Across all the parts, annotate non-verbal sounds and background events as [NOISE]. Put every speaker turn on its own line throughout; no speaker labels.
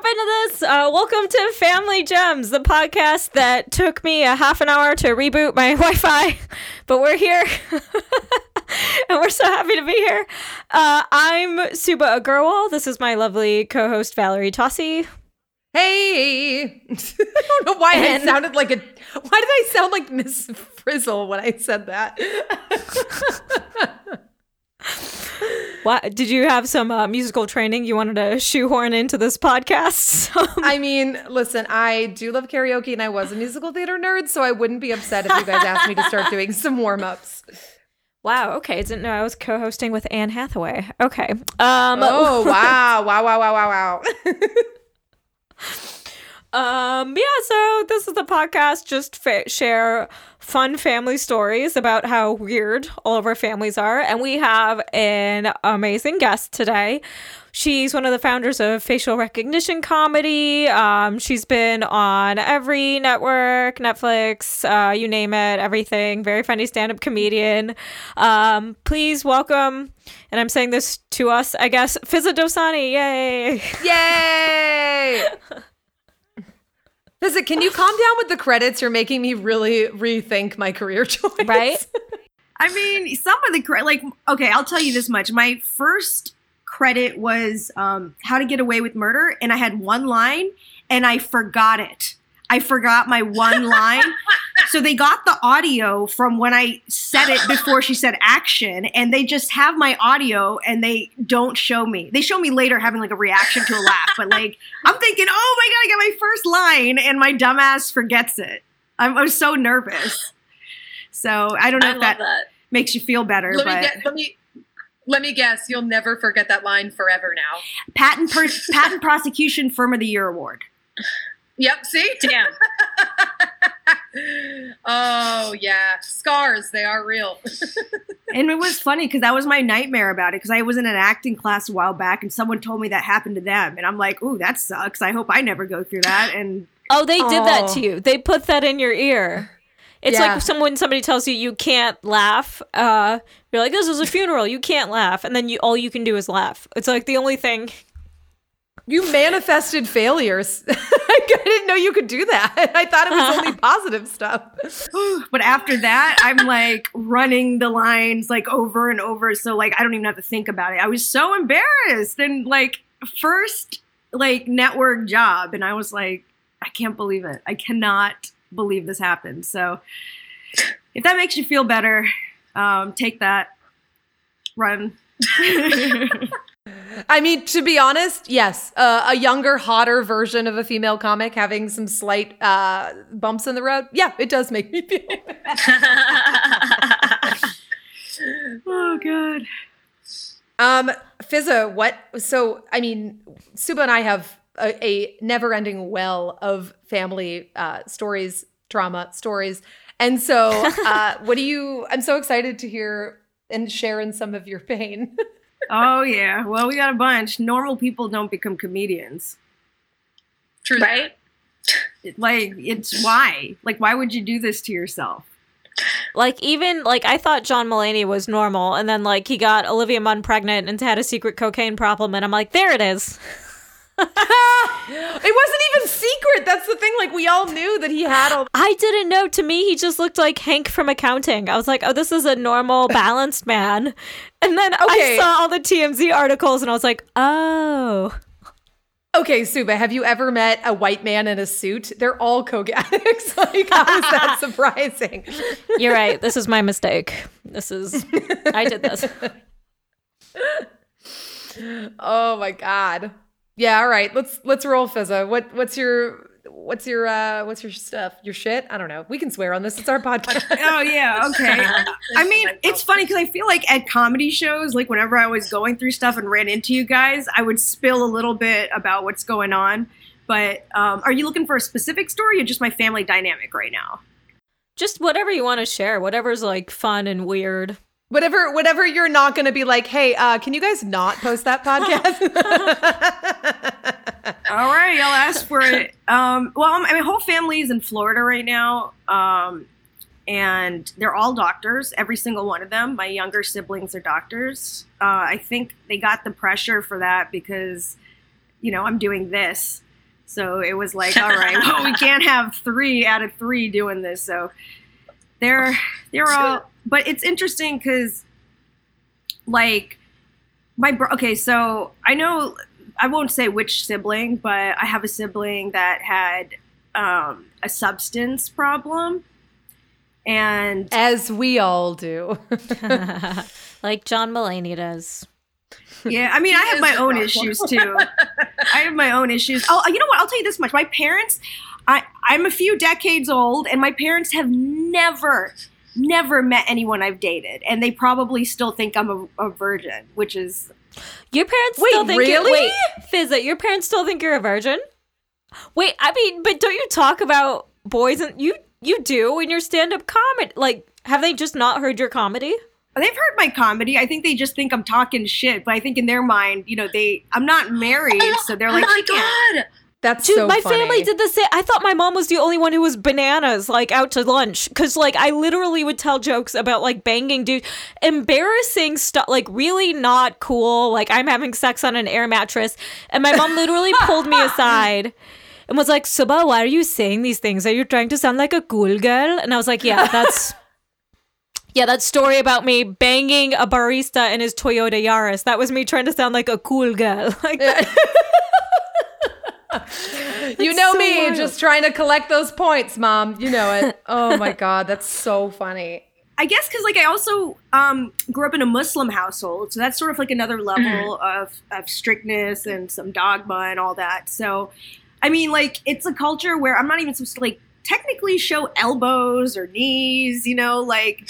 jump into this, uh, welcome to Family Gems, the podcast that took me a half an hour to reboot my [LAUGHS] Wi Fi, but we're here. [LAUGHS] and we're so happy to be here. Uh, I'm Subhah Agarwal. This is my lovely co host, Valerie Tosi.
Hey! [LAUGHS] I don't know why and, I sounded like a. Why did I sound like Miss Frizzle when I said that?
What did you have some uh, musical training you wanted to shoehorn into this podcast? [LAUGHS]
I mean, listen, I do love karaoke, and I was a musical theater nerd, so I wouldn't be upset if you guys asked me to start [LAUGHS] doing some warm ups.
Wow. Okay. I Didn't know I was co-hosting with Anne Hathaway. Okay.
Um, oh [LAUGHS] wow! Wow! Wow! Wow! Wow! Wow!
um. Yeah. So this is the podcast. Just fa- share fun family stories about how weird all of our families are, and we have an amazing guest today. She's one of the founders of Facial Recognition Comedy. Um, she's been on every network, Netflix, uh, you name it, everything. Very funny stand up comedian. Um, please welcome, and I'm saying this to us, I guess, Fizaa Dosani. Yay!
Yay! [LAUGHS] Fizaa, can you calm down with the credits? You're making me really rethink my career [LAUGHS] choice.
Right?
I mean, some of the, credit, like, okay, I'll tell you this much. My first credit was um, How to Get Away with Murder, and I had one line, and I forgot it. I forgot my one line. so they got the audio from when I said it before she said action, and they just have my audio and they don't show me. They show me later having like a reaction to a laugh, but like I'm thinking, oh my god, I got my first line, and my dumbass forgets it. I'm, I was so nervous. So I don't know I if that, that, makes you feel better.
Let
but
me get, let me let me guess, you'll never forget that line forever now.
Patent per- patent prosecution firm of the year award.
Yep, see?
Damn. [LAUGHS]
oh, yeah. Scars, they are real. [LAUGHS]
and it was funny because that was my nightmare about it because I was in an acting class a while back and someone told me that happened to them. And I'm like, ooh, that sucks. I hope I never go through that. And
Oh, they did oh. that to you. They put that in your ear. It's yeah. like someone somebody tells you you can't laugh. Uh, you're like, this is a funeral. You can't laugh, and then you all you can do is laugh. It's like the only thing.
You manifested failures. [LAUGHS] I didn't know you could do that. [LAUGHS] I thought it was only [LAUGHS] positive stuff. [GASPS]
but after that, I'm like running the lines like over and over. So like I don't even have to think about it. I was so embarrassed and like first like network job, and I was like, I can't believe it. I cannot believe this happened. So if that makes you feel better, um, take that, run.
I mean, to be honest, yes, uh, a younger, hotter version of a female comic having some slight uh, bumps in the road. Yeah, it does make me feel. [LAUGHS]
oh god.
Um, Fizaa, what? So, I mean, Subhah and I have a, a never-ending well of family uh, stories, drama stories, and so uh, [LAUGHS] what do you? I'm so excited to hear and share in some of your pain. [LAUGHS]
oh yeah, well we got a bunch. Normal people don't become comedians.
True, right?
Like it's why? Like why would you do this to yourself?
Like even like I thought John Mulaney was normal, and then like he got Olivia Munn pregnant and had a secret cocaine problem, and I'm like, there it is. [LAUGHS] [LAUGHS]
it wasn't even secret. That's the thing. Like we all knew that he had all.
I didn't know. To me, he just looked like Hank from accounting. I was like, oh, this is a normal, [LAUGHS] balanced man. And then okay. I saw all the TMZ articles, and I was like, oh.
Okay, Subhah, have you ever met a white man in a suit? They're all coke addicts. [LAUGHS] like, how is that surprising?
You're right. This is my mistake. This is, I did this.
oh my God. Yeah, all right. Let's let's roll Fizaa. What what's your what's your uh what's your stuff? Your shit? I don't know. We can swear on this. It's our podcast. [LAUGHS]
oh yeah, okay. I mean, it's funny because I feel like at comedy shows, like whenever I was going through stuff and ran into you guys, I would spill a little bit about what's going on. But um, are you looking for a specific story or just my family dynamic right now?
Just whatever you want to share, whatever's like fun and weird.
Whatever, whatever you're not going to be like, hey, uh, can you guys not post that podcast? [LAUGHS]
All right, I'll ask for it. Um, well, my whole family is in Florida right now, um, and they're all doctors. Every single one of them. My younger siblings are doctors. Uh, I think they got the pressure for that because, you know, I'm doing this, So it was like, all right, well, we [LAUGHS] can't have three out of three doing this. So they're they're all, but it's interesting because, like, my bro. Okay, so I know I won't say which sibling, but I have a sibling that had um, a substance problem, and
As we all do. [LAUGHS]
like John Mulaney does.
Yeah, I mean, I have my own
problem.
issues [LAUGHS] too. I have my own issues. Oh, you know what? I'll tell you this much: my parents, I, I'm a few decades old, and my parents have never, never met anyone I've dated, and they probably still think I'm a, a virgin, which is
Your parents
Wait,
still think you're,
really?
wait, Fizaa, your parents still think you're a virgin? Wait, I mean, but don't you talk about boys and you you do in your stand-up comedy? Like, have they just not heard your comedy?
they've heard my comedy. I think they just think I'm talking shit, but I think in their mind, you know, they I'm not married, so they're oh like,
oh my
"She can't."
That's
Dude,
so
my
funny.
family did the same. I thought my mom was the only one who was bananas, like out to lunch. Cause like I literally would tell jokes about like banging dude, embarrassing stuff, like really not cool. Like I'm having sex on an air mattress. And my mom literally [LAUGHS] pulled me aside and was like, Subhah, why are you saying these things? Are you trying to sound like a cool girl? And I was like, yeah, that's. [LAUGHS] Yeah, that story about me banging a barista in his Toyota Yaris. That was me trying to sound like a cool girl. [LAUGHS] Like, [LAUGHS]
You know
so
me,
wild.
just trying to collect those points, mom. You know it. [LAUGHS] Oh my god, that's so funny.
I guess because like I also um, grew up in a Muslim household, so that's sort of like another level of of strictness and some dogma and all that. So, I mean, like it's a culture where I'm not even supposed to like technically show elbows or knees, you know, like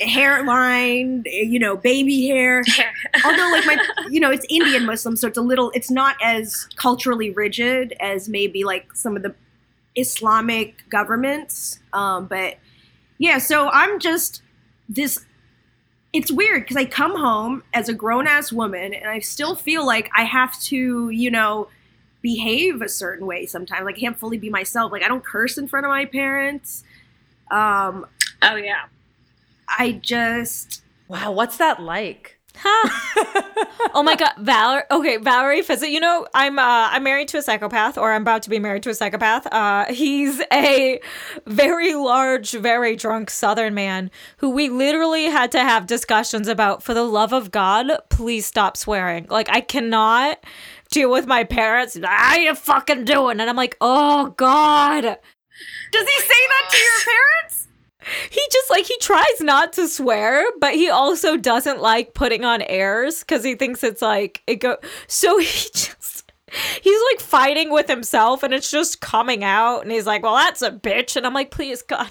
hairline, you know, baby hair. [LAUGHS] Although, like my, [LAUGHS] you know, it's Indian Muslim, so it's a little, it's not as culturally rigid as maybe like some of the Islamic governments. Um, but yeah, so I'm just this. It's weird because I come home as a grown ass woman and I still feel like I have to, you know, behave a certain way sometimes. Like I can't fully be myself. Like I don't curse in front of my parents. Um,
Oh yeah.
I just
Wow, what's that like? [LAUGHS]
oh my god, Valerie. Okay, Valerie Fizzit. You know, I'm uh, I'm married to a psychopath, or I'm about to be married to a psychopath. Uh, he's a very large, very drunk Southern man who we literally had to have discussions about. For the love of God, please stop swearing. Like I cannot deal with my parents. How you fucking doing? And I'm like, oh god.
does he say that to your parents?
He just like he tries not to swear, but he also doesn't like putting on airs because he thinks it's like it go. So he [LAUGHS] just he's like fighting with himself, and it's just coming out, and he's like, "Well, that's a bitch," and I'm like, "Please, God."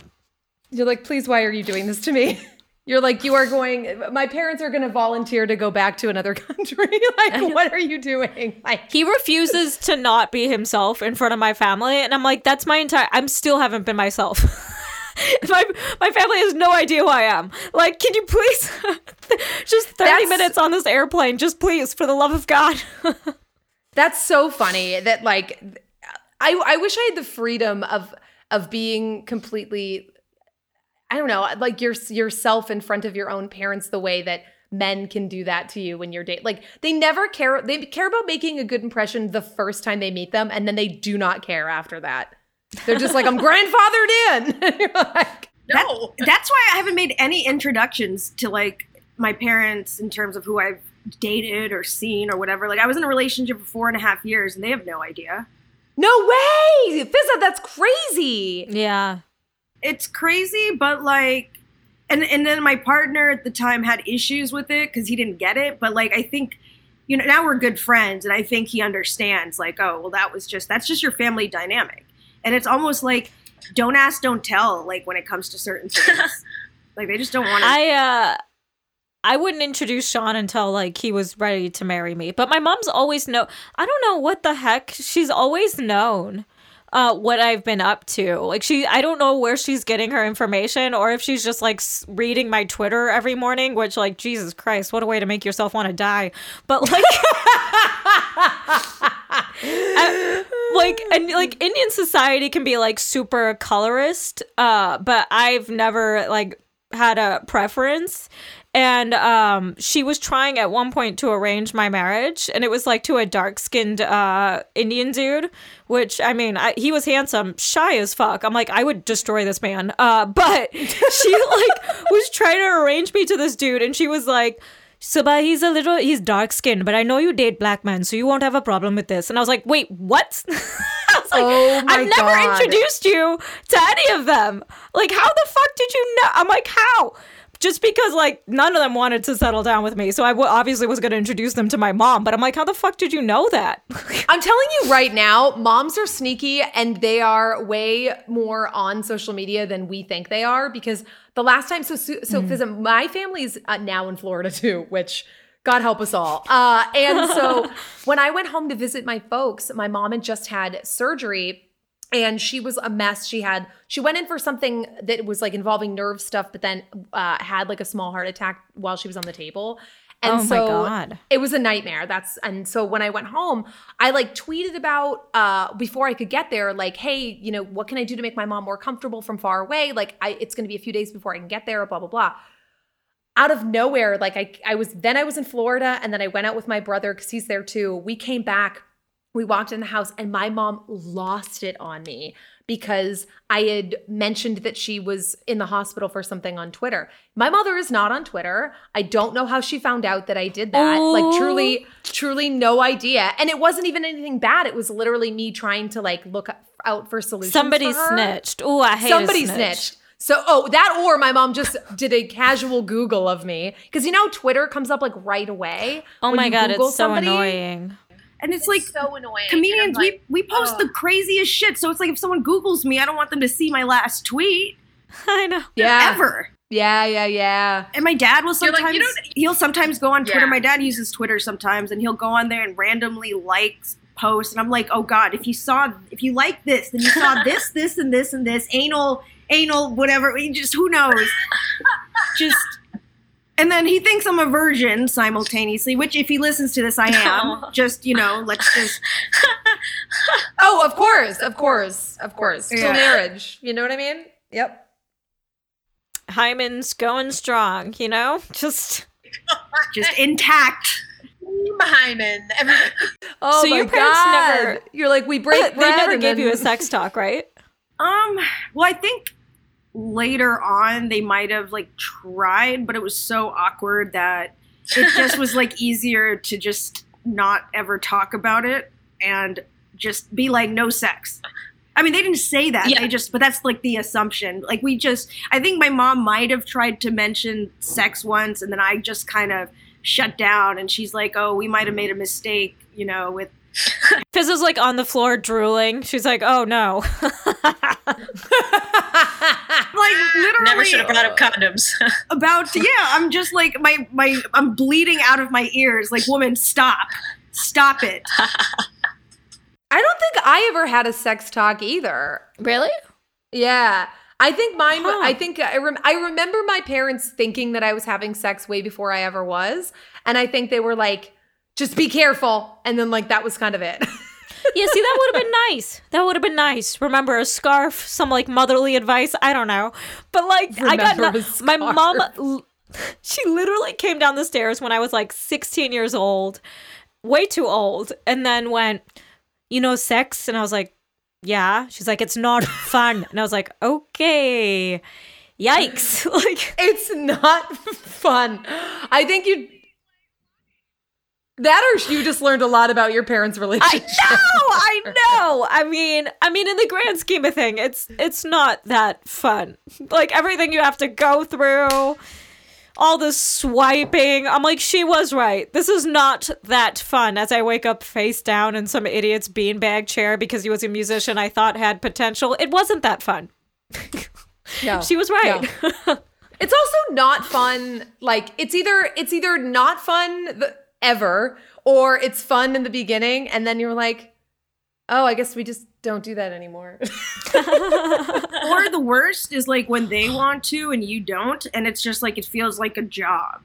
You're like, please, why are you doing this to me? [LAUGHS] You're like, you are going. My parents are going to volunteer to go back to another [LAUGHS] country. like, what are you doing? Like,
He refuses to not be himself in front of my family, and I'm like, "That's my entire. I'm still haven't been myself." [LAUGHS] my my family has no idea who I am. Like, can you please [LAUGHS] just 30
That's-
minutes on this airplane, just please, for the love of God. [LAUGHS]
That's so funny that like I I wish I had the freedom of of being completely I don't know, like your yourself in front of your own parents the way that men can do that to you when you're date like they never care they care about making a good impression the first time they meet them and then they do not care after that. They're just like I'm grandfathered in. And [LAUGHS] you're like
No.
That's why I haven't made any introductions to like my parents in terms of who I've dated or seen or whatever. Like I was in a relationship for four and a half years and they have no idea.
no way. Fizaa, that's crazy.
yeah.
It's crazy, but like and and then my partner at the time had issues with it because he didn't get it. But like I think you know, now we're good friends and I think he understands like, oh, well that was just that's just your family dynamic. And it's almost like don't ask, don't tell, like when it comes to certain [LAUGHS] things. like they just don't want to
I uh I wouldn't introduce Sean until like he was ready to marry me. But my mom's always know I don't know what the heck. She's always known uh what I've been up to. Like she I don't know where she's getting her information or if she's just like reading my Twitter every morning, which like Jesus Christ, what a way to make yourself want to die. But like [LAUGHS] like and like Indian society can be like super colorist, uh, but I've never like had a preference. And um, she was trying at one point to arrange my marriage, and it was like to a dark skinned uh, Indian dude, which I mean, I, he was handsome, shy as fuck. I'm like, I would destroy this man. Uh, [LAUGHS] but she like was trying to arrange me to this dude, and she was like. So, but he's a little, he's dark skinned, but I know you date black men, so you won't have a problem with this. And I was like, wait, what? [LAUGHS] I was like,
Oh
I've never
God.
introduced you to any of them. Like, how the fuck did you know? I'm like, how? Just because, like, none of them wanted to settle down with me. So I w- obviously was going to introduce them to my mom, but I'm like, how the fuck did you know that? [LAUGHS]
I'm telling you right now, moms are sneaky and they are way more on social media than we think they are because the last time, so, so, so Fizaa, my family's uh, now in Florida too, which God help us all. Uh, and so [LAUGHS] when I went home to visit my folks, my mom had just had surgery and she was a mess. She had she went in for something that was like involving nerve stuff, but then uh, had like a small heart attack while she was on the table. And
Oh my
so
God.
it was a nightmare. That's and so when I went home, I like tweeted about uh before I could get there, like, hey, you know, what can I do to make my mom more comfortable from far away? Like, I it's gonna be a few days before I can get there, blah blah blah out of nowhere like I I was then I was in Florida and then I went out with my brother cuz he's there too. We came back, we walked in the house and my mom lost it on me because I had mentioned that she was in the hospital for something on Twitter. My mother is not on Twitter. I don't know how she found out that I did that.
Oh.
Like truly truly no idea. And it wasn't even anything bad. It was literally me trying to like look out for solutions.
Somebody
for
snitched. Oh, I hate
Somebody
snitch.
snitched. So, oh, that or my mom just [LAUGHS] did a casual Google of me because you know Twitter comes up like right away.
Oh my god,
Google
it's so
somebody.
annoying.
And it's like
so annoying.
comedians,
like,
we we post the craziest shit. So it's like if someone Googles me, I don't want them to see my last tweet [LAUGHS]
I know.
Yeah,
ever.
yeah, yeah, yeah.
And my dad will
You're like,
sometimes
you don't-
he'll sometimes go on Twitter.
Yeah.
My dad uses Twitter sometimes, and he'll go on there and randomly like posts. And I'm like, oh god, if you saw if you like this, then you saw [LAUGHS] this, this, and this, and this anal, anal, whatever. Just who knows? [LAUGHS] just. And then he thinks I'm a virgin simultaneously, which if he listens to this, I am. Just you know, let's just [LAUGHS]
Oh, of course, of course, of course. Till
Yeah.
marriage. You know what I mean? Yep.
Hymen's going strong, you know? [LAUGHS] Just
just intact.
Team Hyman. [LAUGHS]
Oh
So
my
your parents
god.
never-
You're like we break
they never gave
then-
you a sex talk, right?
Um, well, I think later on they might have like tried, but it was so awkward that it just was like [LAUGHS] easier to just not ever talk about it and just be like no sex. I mean, they didn't say that.
Yeah.
They just, but that's like the assumption. Like we just, I think my mom might have tried to mention sex once, and then I just kind of shut down. And she's like, "Oh, we might have made a mistake," you know, with
Fizz is like on the floor drooling. She's like, oh no. [LAUGHS]
like literally
Never should have brought up condoms. [LAUGHS]
about yeah i'm just like my my i'm bleeding out of my ears like woman stop stop it
I don't think I ever had a sex talk either.
really?
Yeah. I think mine.
Huh.
I think I, rem- I remember my parents thinking that I was having sex way before I ever was, and I think they were like, "Just be careful," and then like that was kind of it. [LAUGHS]
Yeah, see, that would have been nice. That would have been nice. Remember a scarf, some like motherly advice. I don't know, but like I got
Remember
no- my mom. She literally came down the stairs when I was like 16 years old, way too old, and then went, "You know, sex," and I was like, "Yeah." She's like, "It's not fun," and I was like, "Okay." Yikes! [LAUGHS] like
it's not fun. I think you. That or you just learned a lot about your parents' relationship.
I know, I [LAUGHS] know. I mean, I mean, in the grand scheme of thing, it's it's not that fun. Like everything you have to go through, all the swiping. I'm like, she was right. This is not that fun. As I wake up face down in some idiot's beanbag chair because he was a musician I thought had potential. It wasn't that fun. [LAUGHS]
No.
She was right.
It's also not fun. Like it's either it's either not fun th- ever, or it's fun in the beginning, and then you're like, oh, I guess we just don't do that anymore. [LAUGHS]
or the worst is like when they want to and you don't and it's just like it feels like a job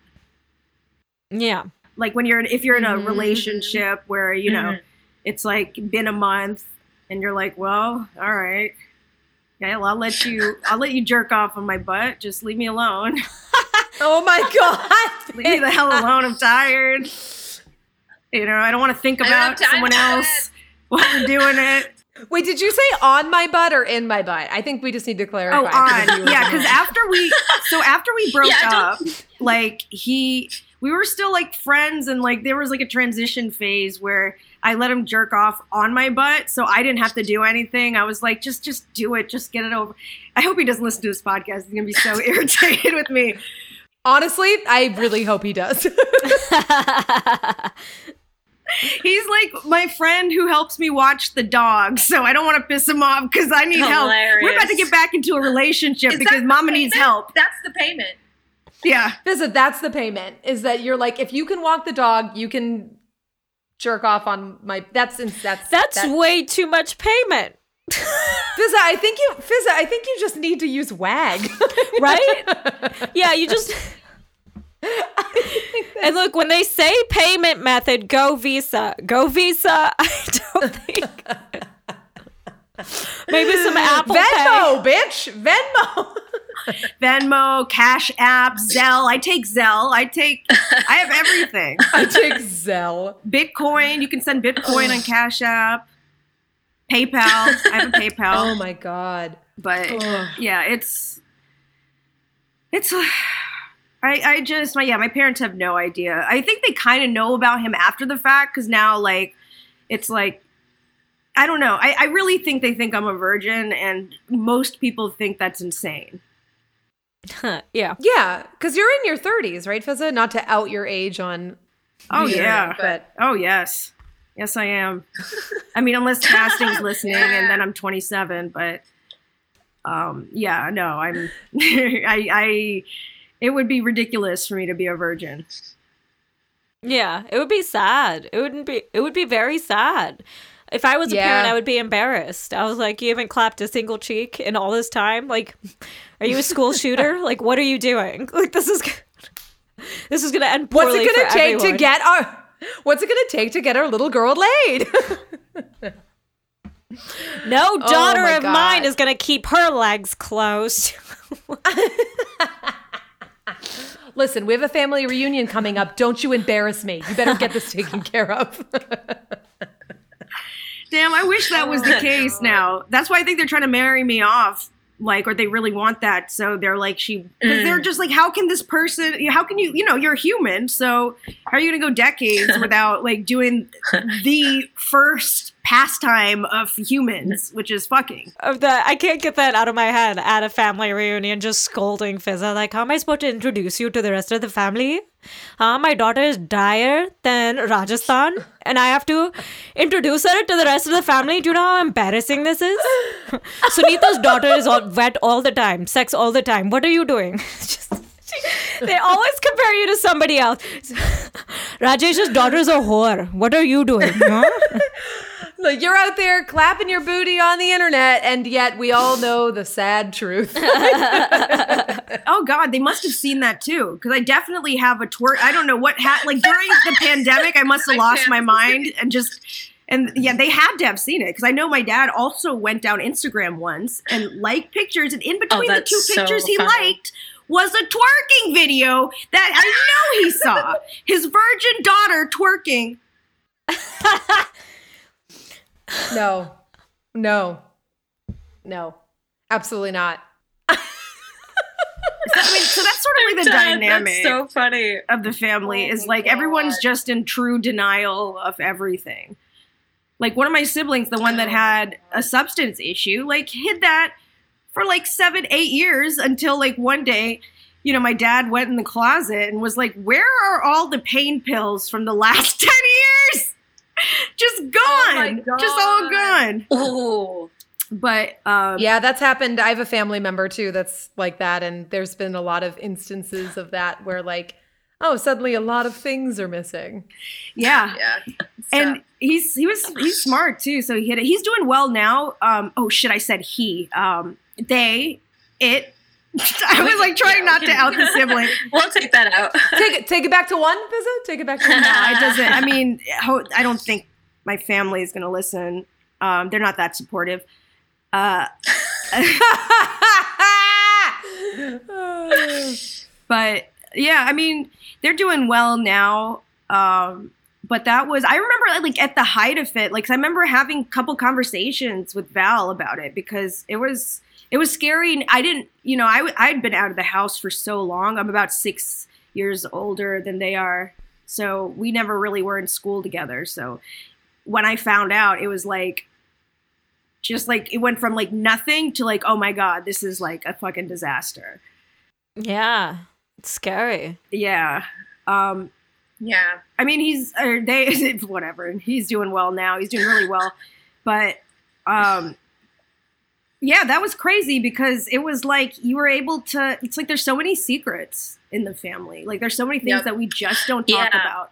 yeah.
like when you're if you're in a
Mhm.
relationship where you know it's like been a month and you're like well all right yeah well, i'll let you i'll let you jerk off on my butt just leave me alone [LAUGHS]
Oh my [LAUGHS] god.
Leave me the hell alone. I'm tired. You know, I don't want to think
I don't have
about someone else [LAUGHS] while we're doing it.
Wait, did you say on my butt or in my butt? I think we just need to clarify.
Oh, on. Yeah, because after we, so after we broke
Yeah,
up, like he, we were still like friends, and like there was like a transition phase where I let him jerk off on my butt, so I didn't have to do anything. I was like, just, just do it, just get it over. I hope he doesn't listen to this podcast. He's gonna be so [LAUGHS] irritated with me.
Honestly, I really hope he does. [LAUGHS]
He's like my friend who helps me watch the dog, so I don't want to piss him off because I need help. We're about to get back into a relationship
Is
because Mama
the
needs help.
That's the payment.
Yeah.
Visit, that's the payment. Is that you're like, if you can walk the dog, you can jerk off on my. That's that's
That's
that-
way too much payment, [LAUGHS]
Fizaa, I think you, Fizaa, I think you just need to use WAG. [LAUGHS]
right? yeah, you just. and look, when they say payment method, go Visa. Go Visa. [LAUGHS] I don't think. Maybe some Apple Pay.
Venmo, bitch, Venmo. [LAUGHS]
Venmo, Cash App, Zelle. I take Zelle. I take. I have everything.
I take Zelle.
Bitcoin. You can send Bitcoin on [SIGHS] Cash App. PayPal. I have a [LAUGHS] PayPal.
Oh my god.
but
Ugh.
yeah, it's it's. Uh, I I just my yeah my parents have no idea. I think they kind of know about him after the fact because now like it's like I don't know. I I really think they think I'm a virgin, and most people think that's insane.
Huh, [LAUGHS] yeah.
Yeah, because you're in your 30s, right, Fizaa? Not to out your age on.
Oh yeah,
internet, but
Oh yes, yes I am. I mean, unless casting's listening, and then I'm 27. But um, yeah, no, I'm. [LAUGHS] I I. It would be ridiculous for me to be a virgin.
Yeah, it would be sad. It wouldn't be. It would be very sad. If I was a parent, I would be embarrassed. I was like, "You haven't clapped a single cheek in all this time. Like, are you a school [LAUGHS] shooter? Like, what are you doing? [LAUGHS] Like, this is this is gonna end poorly."
What's it gonna
for
take
everyone.
to get our? What's it gonna take to get our little girl laid? [LAUGHS]
No oh daughter
my
of mine is gonna keep her legs closed. [LAUGHS]
Listen, we have a family reunion coming up. Don't you embarrass me. You better get this taken [LAUGHS] care of.
Damn, I wish that was the case now. That's why I think they're trying to marry me off. Like, or they really want that. So they're like, she, because they're mm. just like, how can this person, how can you, you know, you're human. So how are you going to go decades [LAUGHS] without like doing the first pastime of humans, [LAUGHS] which is fucking?
of the I can't get that out of my head at a family reunion, just scolding Fizaa. Like, how am I supposed to introduce you to the rest of the family? Huh? My daughter is drier than Rajasthan, [LAUGHS] and I have to introduce her to the rest of the family. Do you know how embarrassing this is? [LAUGHS] Sunita's daughter is all wet all the time, sex all the time. What are you doing? Just, they always compare you to somebody else. Rajesh's daughter is a whore. What are you doing? Huh?
Like you're out there clapping your booty on the internet, and yet we all know the sad truth. [LAUGHS]
Oh God, they must have seen that too. Because I definitely have a twerk. I don't know what ha- like during the [LAUGHS] pandemic, I must have lost my mind and just. And yeah, they had to have seen it because I know my dad also went down Instagram once and liked pictures, and in oh, between the
that's
two
so
pictures he
funny.
liked was a twerking video that I know he saw. [LAUGHS] His virgin daughter twerking.
No, no, no, absolutely not.
I mean, so that's sort of like the
Dad,
dynamic.
That's so funny.
of the family
Oh
is
my
like everyone's just in true denial of everything. Like one of my siblings, the one that
Oh.
had a substance issue, like hid that for like seven, eight years until like one day, you know, my dad went in the closet and was like, Where are all the pain pills from the last [LAUGHS] 10 years? Just
Oh
gone. Just all gone.
Oh.
But um,
Yeah, that's happened. I have a family member too that's like that, and there's been a lot of instances of that where like, oh, suddenly a lot of things are missing.
yeah.
Yeah.
and he's he was he's smart too so he hit it he's doing well now um oh shit i said he um they it [LAUGHS] i was like trying
Yeah,
not to out the [LAUGHS] sibling
we'll take that out.
Take it, take it back to one, Fizaa. Take it back to one.
no it doesn't i mean i don't think my family is gonna listen um they're not that supportive uh [LAUGHS] but yeah, I mean, they're doing well now. Um, but that was I remember like at the height of it, like I remember having a couple conversations with Val about it because it was it was scary. I didn't, you know, I I had been out of the house for so long. I'm about six years older than they are, so we never really were in school together. So when I found out, it was like just like it went from like nothing to like oh my god, this is like a fucking disaster.
Yeah. It's scary.
Yeah. Um,
Yeah.
I mean, he's or they [LAUGHS] whatever. He's doing well now. He's doing really well, but um, yeah, that was crazy because it was like you were able to. It's like there's so many secrets in the family. Like there's so many things
Yep.
that we just don't talk
Yeah.
about.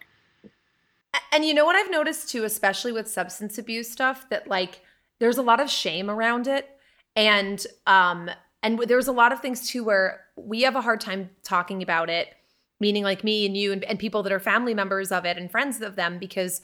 And you know what I've noticed too, especially with substance abuse stuff, that like there's a lot of shame around it, and um, and there's a lot of things too where we have a hard time talking about it, meaning like me and you and, and people that are family members of it and friends of them because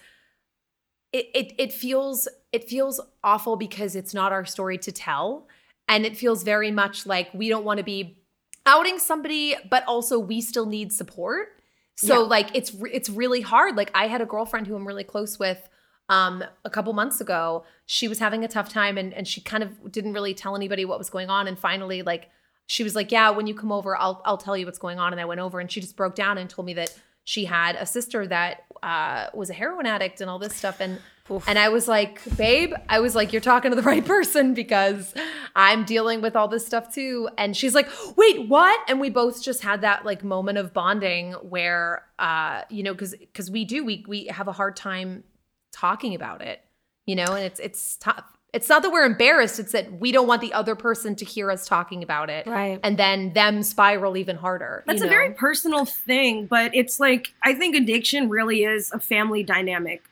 it it it feels it feels awful because it's not our story to tell, and it feels very much like we don't want to be outing somebody, but also we still need support. So
Yeah.
like it's it's really hard. Like I had a girlfriend who I'm really close with um a couple months ago. She was having a tough time and and she kind of didn't really tell anybody what was going on and finally like she was like, "Yeah, when you come over, I'll I'll tell you what's going on." And I went over and she just broke down and told me that she had a sister that uh was a heroin addict and all this stuff and
Oof.
and I was like, babe, I was like, you're talking to the right [LAUGHS] person because I'm dealing with all this stuff too. And she's like, wait, what? And we both just had that like moment of bonding where, uh, you know, because because we do we we have a hard time talking about it, you know, and it's it's tough. It's not that we're embarrassed; it's that we don't want the other person to hear us talking about it,
Right.
and then them spiral even harder.
That's
you
a very personal thing, but it's like I think addiction really is a family dynamic.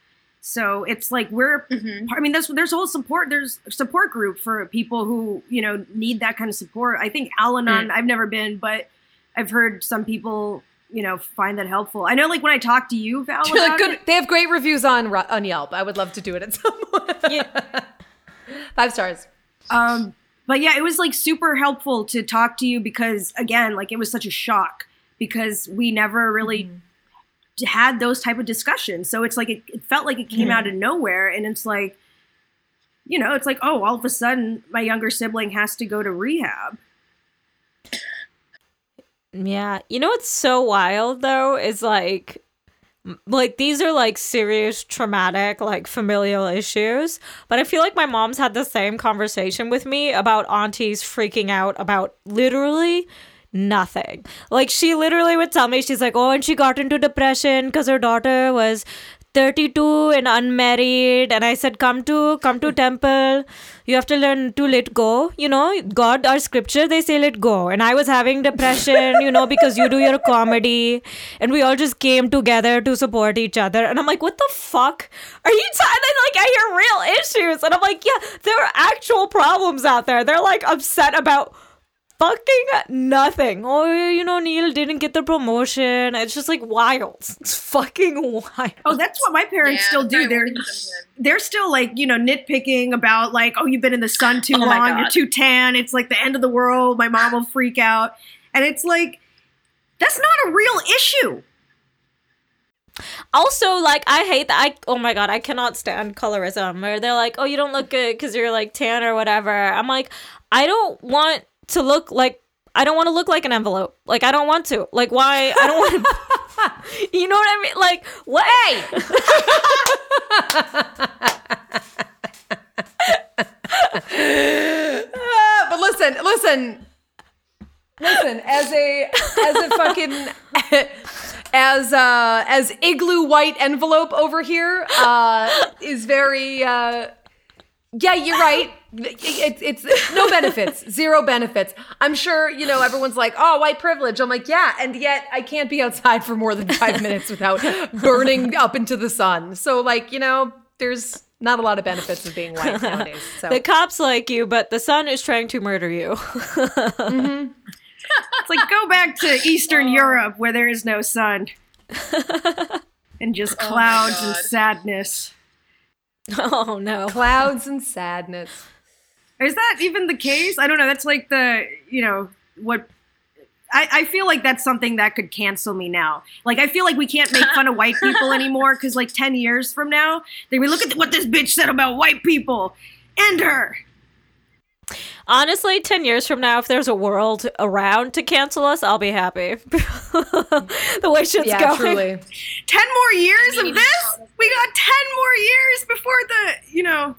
So it's like we're
Mhm.
I mean, there's there's a whole support. There's support group for people who you know need that kind of support. I think Al-Anon. I've never been, but I've heard some people you know find that helpful. I know, like when I talk to you, Val,
like, [LAUGHS] good.
it,
They have great reviews on on Yelp. I would love to do it at some point. [LAUGHS] Five stars.
um, but yeah, it was like super helpful to talk to you because again, like it was such a shock because we never really
Mm-hmm.
had those type of discussions. So it's like it, it felt like it came
Mhm.
out of nowhere, and it's like, you know, it's like oh, all of a sudden my younger sibling has to go to rehab.
Yeah. You know what's so wild though is like m- like these are like serious traumatic like familial issues, but I feel like my mom's had the same conversation with me about aunties freaking out about literally nothing. Like she literally would tell me she's like, "Oh, and she got into depression cuz her daughter was 32 and unmarried." And I said, "Come to come to temple. You have to learn to let go. You know, God, our scripture, they say let go. And I was having depression, you know, because you do your comedy. And we all just came together to support each other. And I'm like, what the fuck are you t-? Like, I hear real issues. And I'm like, yeah, there are actual problems out there. They're like upset about fucking nothing. Oh, you know, Neil didn't get the promotion. It's just like wild. It's fucking wild.
Oh, that's what my parents
Yeah,
still do. They're they're still like you know nitpicking about like oh you've been in the sun too
Oh
long, you're too tan. It's like the end of the world. My mom will freak out, and it's like that's not a real issue.
Also, like, I hate that. I oh my god, I cannot stand colorism. Where they're like, oh, you don't look good because you're like tan or whatever. I'm like, I don't want to look like. I don't want to look like an envelope. Like, I don't want to. Like, why? I don't want to. [LAUGHS] you know what I mean? Like, what?
Ah, [LAUGHS] but listen, listen, listen. As a as a fucking as uh as igloo white envelope over here uh is very uh yeah you're right. It, it's no benefits zero benefits. I'm sure you know everyone's like oh white privilege. I'm like yeah and yet i can't be outside for more than five [LAUGHS] minutes without burning up into the sun. So like you know there's not a lot of benefits of being white [LAUGHS] nowadays so.
The cops like you, but the sun is trying to murder you. Mm-hmm. [LAUGHS]
It's like go back to Eastern Europe where there is no sun. And just
Oh
clouds and sadness. [LAUGHS]
oh no.
clouds and sadness
Is that even the case? I don't know. That's like the you know what I, I feel like that's something that could cancel me now. Like I feel like we can't make fun of white people anymore because like ten years from now, they we look at what this bitch said about white people. End her.
Honestly, 10 years from now, if there's a world around to cancel us, I'll be happy. [LAUGHS] the way shit's
Yeah,
going.
truly.
Ten more years of this? We got ten more years before the you know.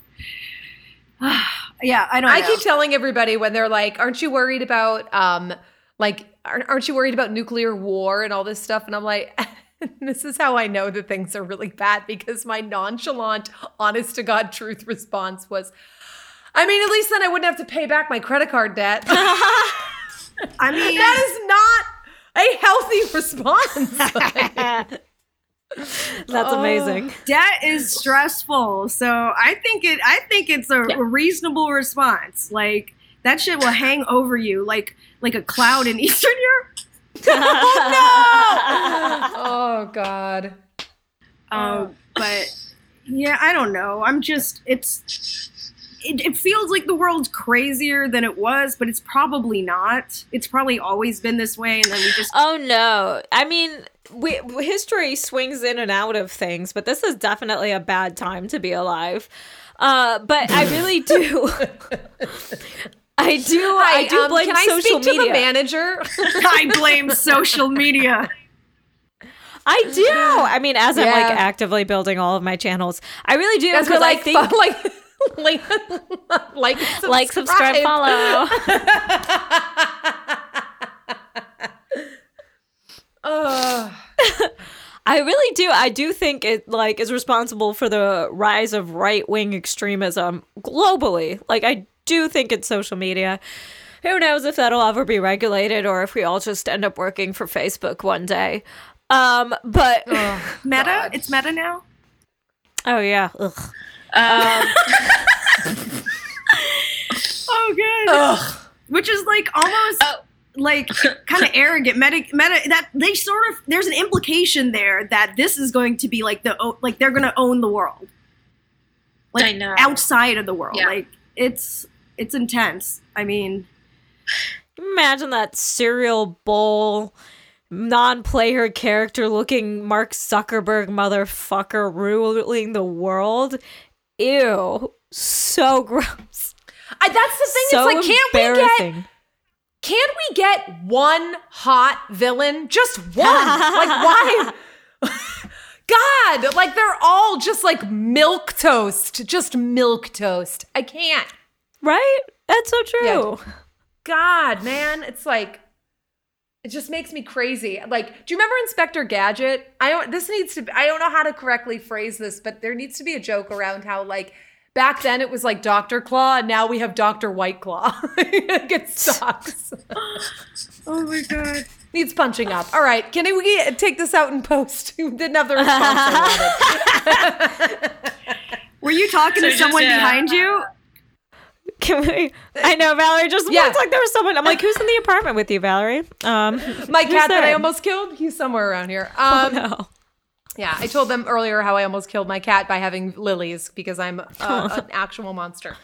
[SIGHS] yeah, I don't. Know.
I
know.
keep telling everybody when they're like, "Aren't you worried about um like aren't, aren't you worried about nuclear war and all this stuff?" And I'm like, [LAUGHS] "This is how I know that things are really bad because my nonchalant, honest to god truth response was, I mean, at least then I wouldn't have to pay back my credit card debt." [LAUGHS]
I mean,
that is not a healthy response. [LAUGHS] [LAUGHS]
That's amazing.
debt is stressful. So I think it. I think it's a, a reasonable response. Like that shit will hang over you like like a cloud in Eastern Europe.
oh no! oh god.
Um, but yeah, I don't know. I'm just it's. It, it feels like the world's crazier than it was, but it's probably not. It's probably always been this way, and then we just
Oh no. I mean, we, history swings in and out of things, but this is definitely a bad time to be alive. Uh, but I really do. [LAUGHS] I do. I do
um,
blame
can I
social
speak to
media.
the manager? [LAUGHS]
I blame social media.
I do. I mean, as I'm like actively building all of my channels, I really do
That's
because
what
I
like,
think [LAUGHS]
like, [LAUGHS] like, like, subscribe.
like, subscribe, follow. [LAUGHS]
Ugh. [LAUGHS]
I really do. I do think it like is responsible for the rise of right wing extremism globally. Like I do think it's social media. Who knows if that'll ever be regulated or if we all just end up working for Facebook one day. Um, but
Meta, it's meta now.
oh yeah, Ugh.
Um, [LAUGHS]
Oh, good.
Ugh.
Which is like almost
Oh.
like kind of [LAUGHS] arrogant. Meta, meta. That they sort of there's an implication there that this is going to be like the like they're going to own the world, like
I know.
outside of the world.
Yeah.
Like it's it's intense. I mean,
imagine that cereal bowl non-player character looking Mark Zuckerberg motherfucker ruling the world. Ew, so [LAUGHS] gross.
I, that's the thing.
so
it's like, can't we get can't we get one hot villain? Just one. like why? [LAUGHS] God, like they're all just like milk toast. Just milk toast. I can't.
Right? That's so true.
Yeah. God, man, it's like it just makes me crazy. Like, do you remember Inspector Gadget? I don't this needs to be, I don't know how to correctly phrase this, but there needs to be a joke around how like back then it was like Dr. Claw and now we have Dr. White Claw. [LAUGHS] it sucks. [LAUGHS]
oh my god.
Needs punching up. All right, can we take this out in post? We didn't have the response I. [LAUGHS]
Were you talking
So
to
just,
someone
uh,
behind you? [LAUGHS]
Can we? I know Valerie just
Yeah.
looks like there was someone. I'm like, who's in the apartment with you, Valerie? Um, [LAUGHS]
My cat that I almost killed, he's somewhere around here. [LAUGHS]
Oh
Um,
no.
Yeah, I told them earlier how I almost killed my cat by having lilies because I'm uh, an actual monster.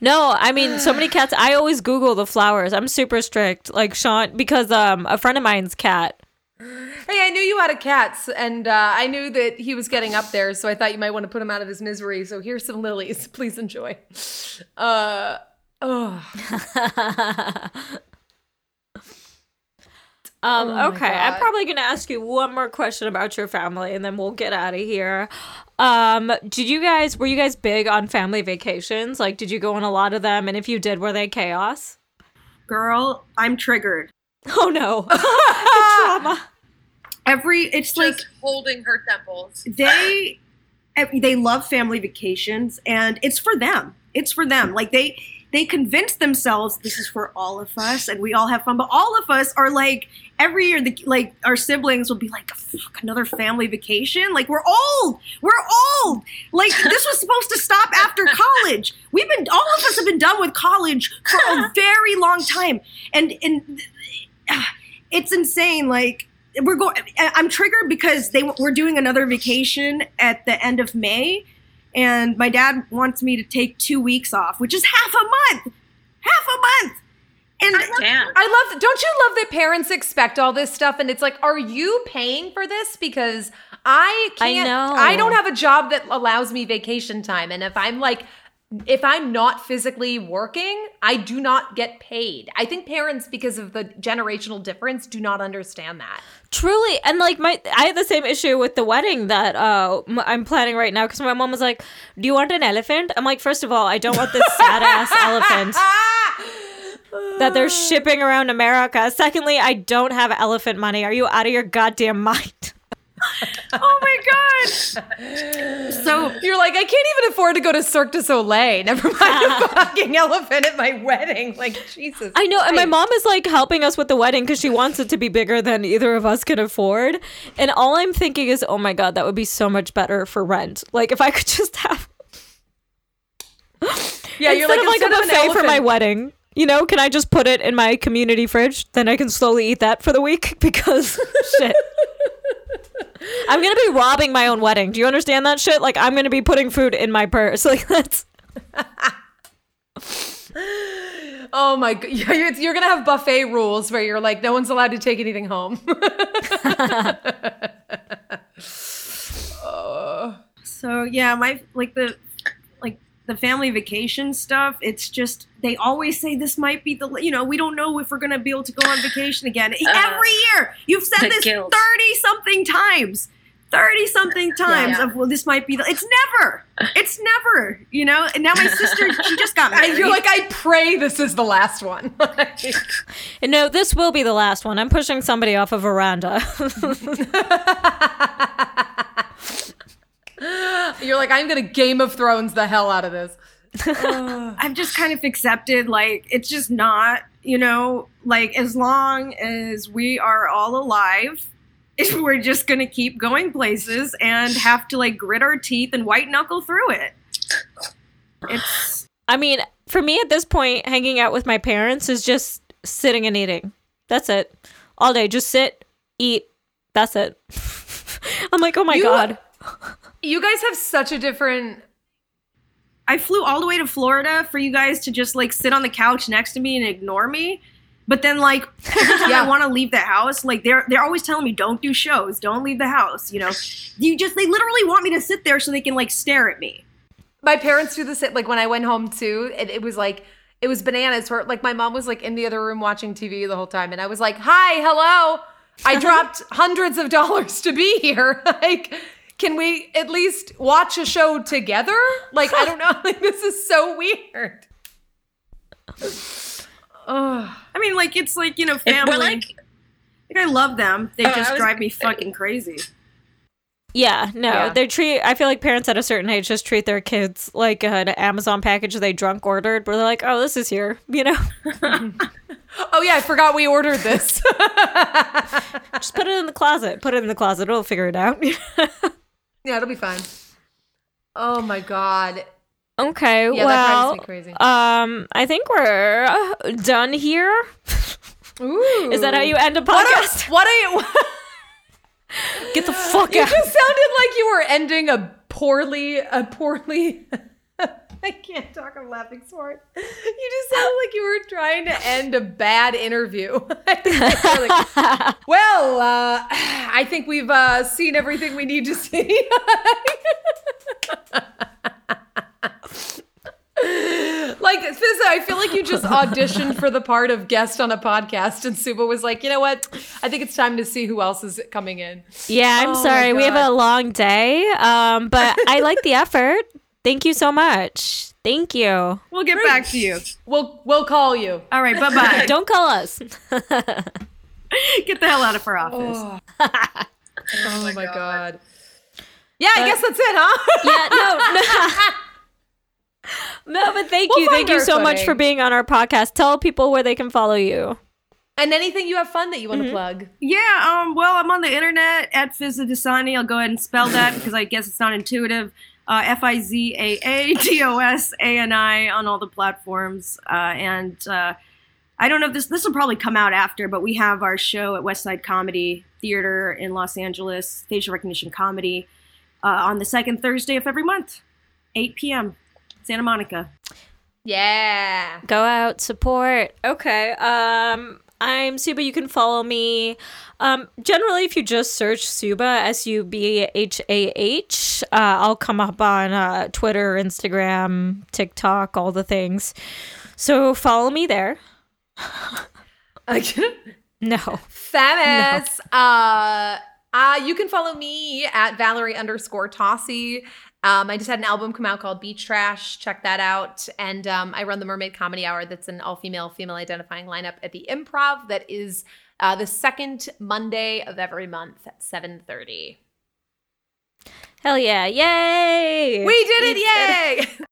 No, I mean, so many cats. I always Google the flowers. I'm super strict, like Sean, because um, a friend of mine's cat.
Hey, I knew you had a cat, and uh, I knew that he was getting up there, so I thought you might want to put him out of his misery. So here's some lilies. [LAUGHS] Please enjoy. Uh, oh, [LAUGHS]
Um,
Oh my
okay, I'm probably gonna ask you one more question about your family, and then we'll get out of here. Um, did you guys were you guys big on family vacations? Like, did you go on a lot of them? And if you did, were they chaos?
Girl, I'm triggered.
Oh no, [LAUGHS] trauma.
Every it's like
holding her temples.
they they love family vacations and it's for them. It's for them. Like they they convince themselves this is for all of us and we all have fun but all of us are like every year the like our siblings will be like fuck another family vacation? Like we're old. We're old. Like this was supposed to stop after college. We've been all of us have been done with college for a [LAUGHS] very long time. And and uh, it's insane. Like we're going i'm triggered because they we're doing another vacation at the end of may and my dad wants me to take two weeks off which is half a month half a month And
Damn.
I love. Don't you love that parents expect all this stuff, and it's like, are you paying for this? Because I
I
can't.
know.
I don't have a job that allows me vacation time, and if I'm like, if I'm not physically working, I do not get paid. I think parents, because of the generational difference, do not understand that.
Truly, and like my, I had the same issue with the wedding that uh I'm planning right now because my mom was like, "Do you want an elephant?" I'm like, first of all, I don't want this sad ass [LAUGHS] elephant that they're shipping around America. Secondly, I don't have elephant money. Are you out of your goddamn mind?
Oh my god. So
You're like, I can't even afford to go to Cirque du Soleil. Never mind a [LAUGHS] fucking elephant at my wedding. Like Jesus.
I know, and my mom is like helping us with the wedding because she wants it to be bigger than either of us can afford. And all I'm thinking is, oh my god, that would be so much better for rent. Like if I could just have
Yeah, you're
instead
like
of like a
instead of an
buffet for my wedding. You know, can I just put it in my community fridge? Then I can slowly eat that for the week [LAUGHS] because shit. I'm gonna be robbing my own wedding. Do you understand that shit? Like I'm gonna be putting food in my purse. [LAUGHS] Like that's
Oh my god, yeah, you're, you're gonna have buffet rules where you're like, no one's allowed to take anything home. [LAUGHS] [LAUGHS] Uh.
So yeah, my like the like the family vacation stuff. It's just they always say this might be the you know we don't know if we're gonna be able to go on vacation again [LAUGHS] uh, every year. You've said this thirty something times, thirty something times
Yeah.
of well this might be the. It's never. It's never. You know. And now my sister she just got [LAUGHS] married.
And you're like, I pray this is the last one. [LAUGHS]
no, this will be the last one. I'm pushing somebody off a veranda.
You're like, I'm gonna Game of Thrones the hell out of this. [LAUGHS]
I've just kind of accepted like it's just not, you know, like as long as we are all alive, [LAUGHS] we're just gonna keep going places and have to like grit our teeth and white knuckle through it. It's
I mean, for me at this point, hanging out with my parents is just sitting and eating. That's it. All day. Just sit, eat. That's it. [LAUGHS] I'm like, oh my
You-
God.
You guys have such a different.
I flew all the way to Florida for you guys to just like sit on the couch next to me and ignore me. But then like every time
Yeah.
I want to leave the house, like they're they're always telling me don't do shows, don't leave the house, you know. You just they literally want me to sit there so they can like stare at me.
My parents do the same. Like when I went home too, it, it was like it was bananas. Where like my mom was like in the other room watching TV the whole time, and I was like, "Hi, hello." I dropped hundreds of dollars to be here. [LAUGHS] like, can we at least watch a show together? Like, I don't know. [LAUGHS] Like, this is so weird. Ugh.
I mean, like it's like you know, family.
like,
Like I love them. They
Oh,
just
was
drive me fucking crazy.
Yeah, no,
Yeah.
they treat. I feel like parents at a certain age just treat their kids like an Amazon package they drunk ordered, where they're like, "Oh, this is here," [LAUGHS] you know. [LAUGHS]
Oh yeah, I forgot we ordered this.
just put it in the closet. Put it in the closet. It'll figure it out.
Yeah, it'll be fine. Oh my god.
okay,
Yeah,
well, um, I think we're done here.
Ooh.
Is that how you end a
What
podcast? [LAUGHS]
what a [LAUGHS]
Get the fuck
You
out.
You just sounded like you were ending a poorly, a poorly. [LAUGHS] I can't talk. I'm laughing so hard. You just sounded like you were trying to end a bad interview. [LAUGHS] [LAUGHS] Like, well, uh, [SIGHS] I think we've uh, seen everything we need to see. like Fizaa, I feel like you just auditioned for the part of guest on a podcast, and Subhah was like, you know what? I think it's time to see who else is coming in.
Yeah, I'm
Oh
sorry. We have a long day, um, but I like the effort. Thank you so much. Thank you.
We'll get back to you.
We'll we'll call you.
All right, bye bye. [LAUGHS]
Don't call us. [LAUGHS]
get the hell out of her office.
Oh, [LAUGHS] my god. Yeah, I guess that's it, huh?
yeah, no, no. No, but thank
We'll
you. Thank you
our
so much for being on our podcast. Tell people where they can follow you.
and anything you have fun that you want to plug.
Yeah, um, well, I'm on the internet at Fizaa Dosani. I'll go ahead and spell that because I guess it's not intuitive. Uh, F I Z A A D O S A N I on all the platforms. Uh, and uh, I don't know if this this will probably come out after, but we have our show at Westside Comedy Theater in Los Angeles, facial recognition comedy, uh, on the second Thursday of every month, 8 p.m. Santa Monica.
Yeah.
Go out, support. Okay. Um, I'm Subhah. You can follow me. Um, generally, if you just search Subhah, S U B H A H, uh, I'll come up on uh, Twitter, Instagram, TikTok, all the things. So follow me there. [LAUGHS] No.
Famous. Uh, uh, you can follow me at Valerie underscore Tosi. Um, I just had an album come out called Beach Trash. Check that out. And um, I run the Mermaid Comedy Hour. That's an all female, female identifying lineup at the Improv. That is uh, the second Monday of every month at seven thirty.
Hell yeah. Yay.
We did it! Yay! [LAUGHS]